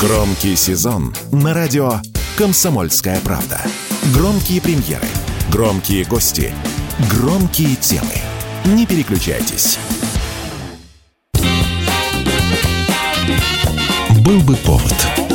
Громкий сезон на радио «Комсомольская правда». Громкие премьеры, громкие гости, громкие темы. Не переключайтесь. Был бы повод.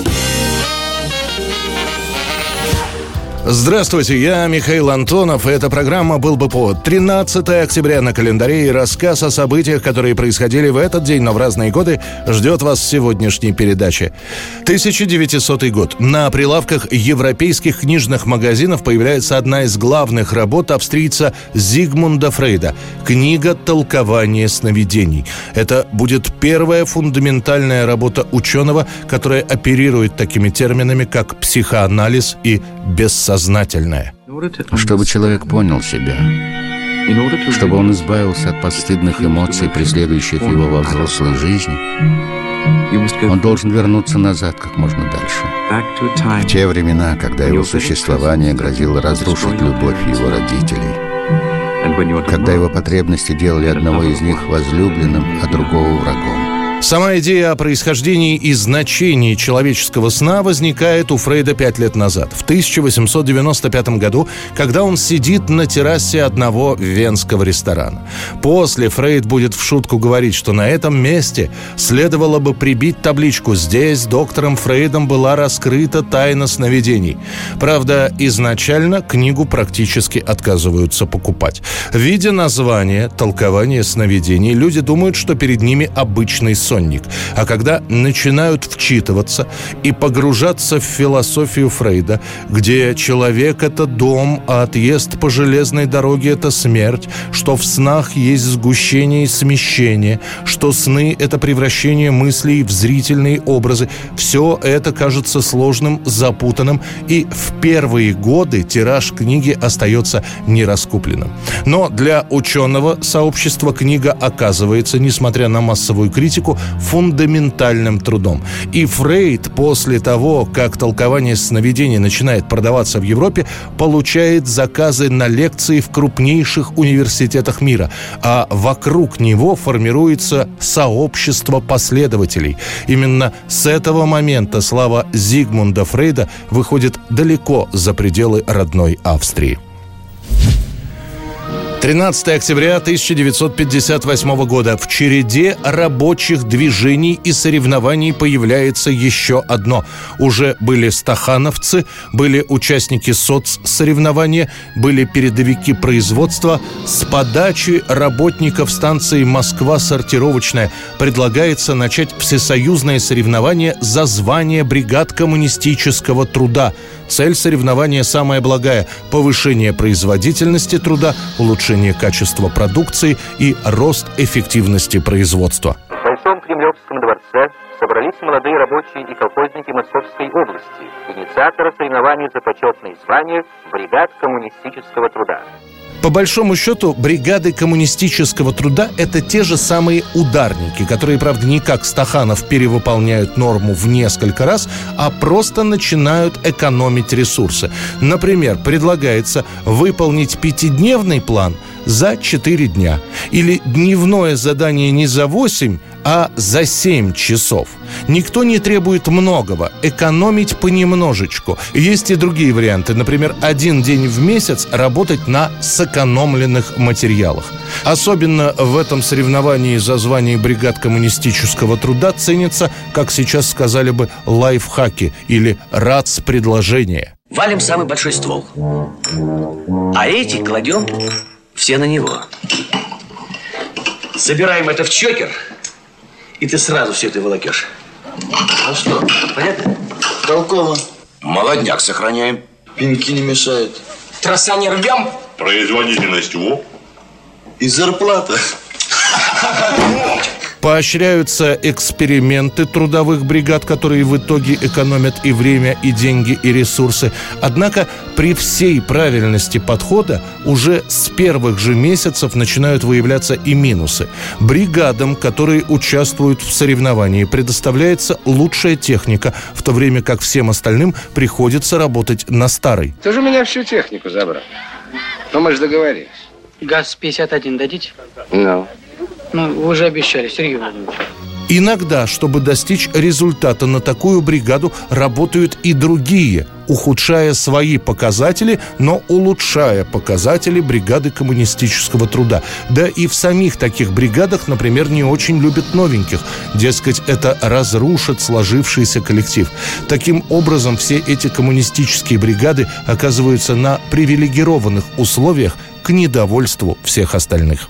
Здравствуйте, я Михаил Антонов, и эта программа «Был бы повод». 13 октября на календаре и рассказ о событиях, которые происходили в этот день, но в разные годы, ждет вас в сегодняшней передаче. 1900 год. На прилавках европейских книжных магазинов появляется одна из главных работ австрийца Зигмунда Фрейда – книга «Толкование сновидений». Это будет первая фундаментальная работа ученого, которая оперирует такими терминами, как психоанализ и бессознательное сознательное. Чтобы человек понял себя, чтобы он избавился от постыдных эмоций, преследующих его во взрослой жизни, он должен вернуться назад как можно дальше. В те времена, когда его существование грозило разрушить любовь его родителей, когда его потребности делали одного из них возлюбленным, а другого врагом. Сама идея о происхождении и значении человеческого сна возникает у Фрейда пять лет назад, в 1895 году, когда он сидит на террасе одного венского ресторана. После Фрейд будет в шутку говорить, что на этом месте следовало бы прибить табличку «Здесь доктором Фрейдом была раскрыта тайна сновидений». Правда, изначально книгу практически отказываются покупать. Видя название «Толкование сновидений», люди думают, что перед ними обычный сон сонник. А когда начинают вчитываться и погружаться в философию Фрейда, где человек — это дом, а отъезд по железной дороге — это смерть, что в снах есть сгущение и смещение, что сны — это превращение мыслей в зрительные образы, все это кажется сложным, запутанным, и в первые годы тираж книги остается нераскупленным. Но для ученого сообщества книга оказывается, несмотря на массовую критику, фундаментальным трудом. И Фрейд после того, как толкование сновидений начинает продаваться в Европе, получает заказы на лекции в крупнейших университетах мира, а вокруг него формируется сообщество последователей. Именно с этого момента слава Зигмунда Фрейда выходит далеко за пределы родной Австрии. 13 октября 1958 года. В череде рабочих движений и соревнований появляется еще одно. Уже были стахановцы, были участники соцсоревнования, были передовики производства. С подачи работников станции «Москва сортировочная» предлагается начать всесоюзное соревнование за звание бригад коммунистического труда. Цель соревнования самая благая – повышение производительности труда, улучшение улучшение качества продукции и рост эффективности производства. В Большом Кремлевском дворце собрались молодые рабочие и колхозники Московской области, инициаторы соревнований за почетные звания бригад коммунистического труда. По большому счету, бригады коммунистического труда – это те же самые ударники, которые, правда, не как Стаханов перевыполняют норму в несколько раз, а просто начинают экономить ресурсы. Например, предлагается выполнить пятидневный план за 4 дня или дневное задание не за 8, а за 7 часов. Никто не требует многого, экономить понемножечку. Есть и другие варианты. Например, один день в месяц работать на сэкономленных материалах. Особенно в этом соревновании за звание бригад коммунистического труда ценятся, как сейчас сказали бы, лайфхаки или РАЦ-предложения. Валим самый большой ствол. А эти кладем все на него. Собираем это в чокер – и ты сразу все это волокешь. А что? Понятно? Толково. Молодняк сохраняем. Пеньки не мешают. Троса не рвем. Производительность во. И зарплата. Поощряются эксперименты трудовых бригад, которые в итоге экономят и время, и деньги, и ресурсы. Однако при всей правильности подхода уже с первых же месяцев начинают выявляться и минусы. Бригадам, которые участвуют в соревновании, предоставляется лучшая техника, в то время как всем остальным приходится работать на старой. Ты же у меня всю технику забрал. Ну, мы же договорились. ГАЗ-51 дадите? Ну. Ну, вы же обещали, Сергей Владимирович. Иногда, чтобы достичь результата на такую бригаду, работают и другие, ухудшая свои показатели, но улучшая показатели бригады коммунистического труда. Да и в самих таких бригадах, например, не очень любят новеньких. Дескать, это разрушит сложившийся коллектив. Таким образом, все эти коммунистические бригады оказываются на привилегированных условиях к недовольству всех остальных.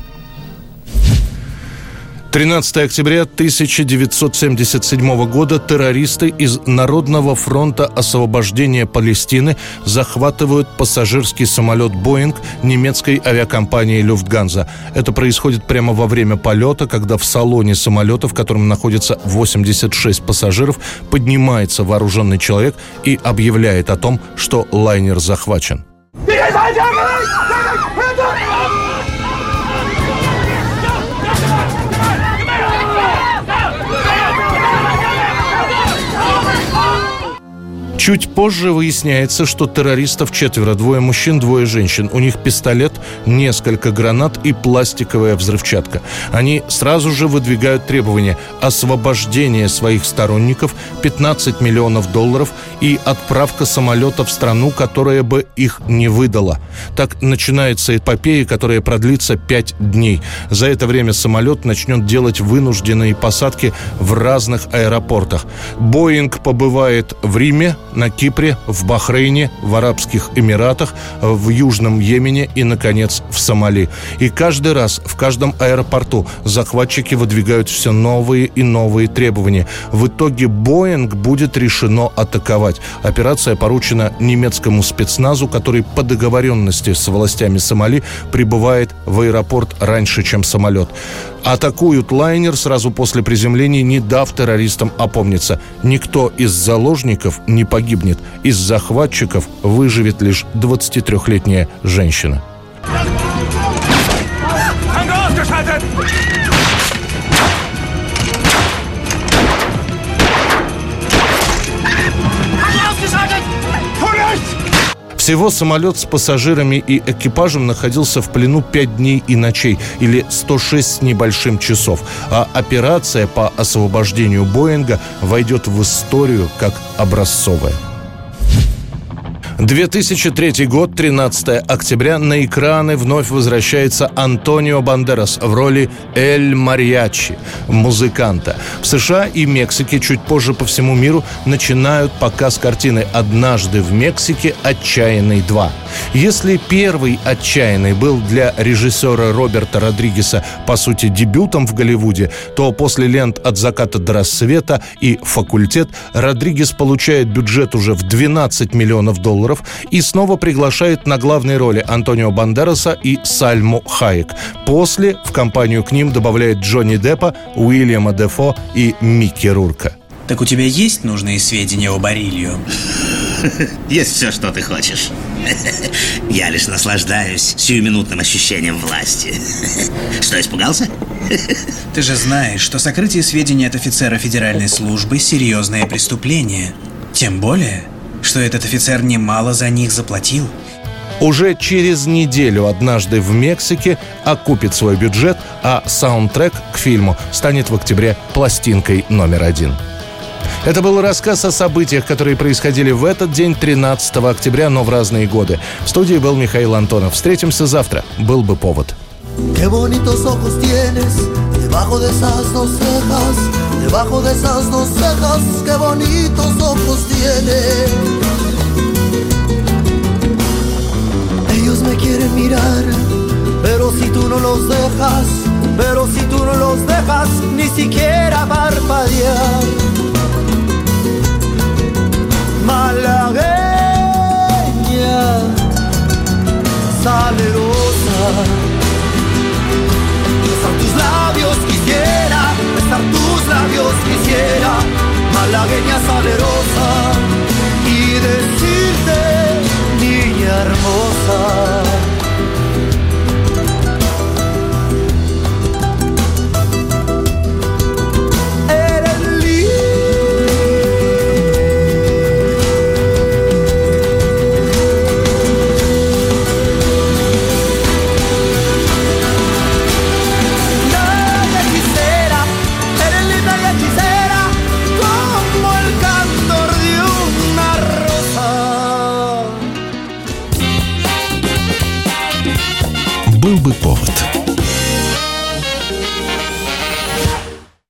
13 октября 1977 года террористы из Народного фронта освобождения Палестины захватывают пассажирский самолет «Боинг» немецкой авиакомпании «Люфтганза». Это происходит прямо во время полета, когда в салоне самолета, в котором находится 86 пассажиров, поднимается вооруженный человек и объявляет о том, что лайнер захвачен. Чуть позже выясняется, что террористов четверо. Двое мужчин, двое женщин. У них пистолет, несколько гранат и пластиковая взрывчатка. Они сразу же выдвигают требования освобождения своих сторонников, 15 миллионов долларов и отправка самолета в страну, которая бы их не выдала. Так начинается эпопея, которая продлится 5 дней. За это время самолет начнет делать вынужденные посадки в разных аэропортах. Боинг побывает в Риме, на Кипре, в Бахрейне, в Арабских Эмиратах, в Южном Йемене и, наконец, в Сомали. И каждый раз в каждом аэропорту захватчики выдвигают все новые и новые требования. В итоге Боинг будет решено атаковать. Операция поручена немецкому спецназу, который по договоренности с властями Сомали прибывает в аэропорт раньше, чем самолет. Атакуют лайнер сразу после приземления, не дав террористам опомниться. Никто из заложников не погибнет. Из захватчиков выживет лишь 23-летняя женщина. Всего самолет с пассажирами и экипажем находился в плену 5 дней и ночей, или 106 с небольшим часов. А операция по освобождению Боинга войдет в историю как образцовая. 2003 год, 13 октября, на экраны вновь возвращается Антонио Бандерас в роли Эль Мариачи, музыканта. В США и Мексике чуть позже по всему миру начинают показ картины «Однажды в Мексике. Отчаянный 2». Если первый «Отчаянный» был для режиссера Роберта Родригеса, по сути, дебютом в Голливуде, то после лент «От заката до рассвета» и «Факультет» Родригес получает бюджет уже в 12 миллионов долларов долларов и снова приглашает на главные роли Антонио Бандераса и Сальму Хайек. После в компанию к ним добавляет Джонни Деппа, Уильяма Дефо и Микки Рурка. Так у тебя есть нужные сведения об Арилью? Есть все, что ты хочешь. Я лишь наслаждаюсь сиюминутным ощущением власти. Что, испугался? Ты же знаешь, что сокрытие сведений от офицера федеральной службы – серьезное преступление. Тем более, что этот офицер немало за них заплатил. Уже через неделю однажды в Мексике окупит свой бюджет, а саундтрек к фильму станет в октябре пластинкой номер один. Это был рассказ о событиях, которые происходили в этот день, 13 октября, но в разные годы. В студии был Михаил Антонов. Встретимся завтра. Был бы повод. Qué bonitos ojos tienes debajo de esas dos cejas, debajo de esas dos cejas, qué bonitos ojos tienes. Ellos me quieren mirar, pero si tú no los dejas, pero si tú no los dejas, ni siquiera parpadear.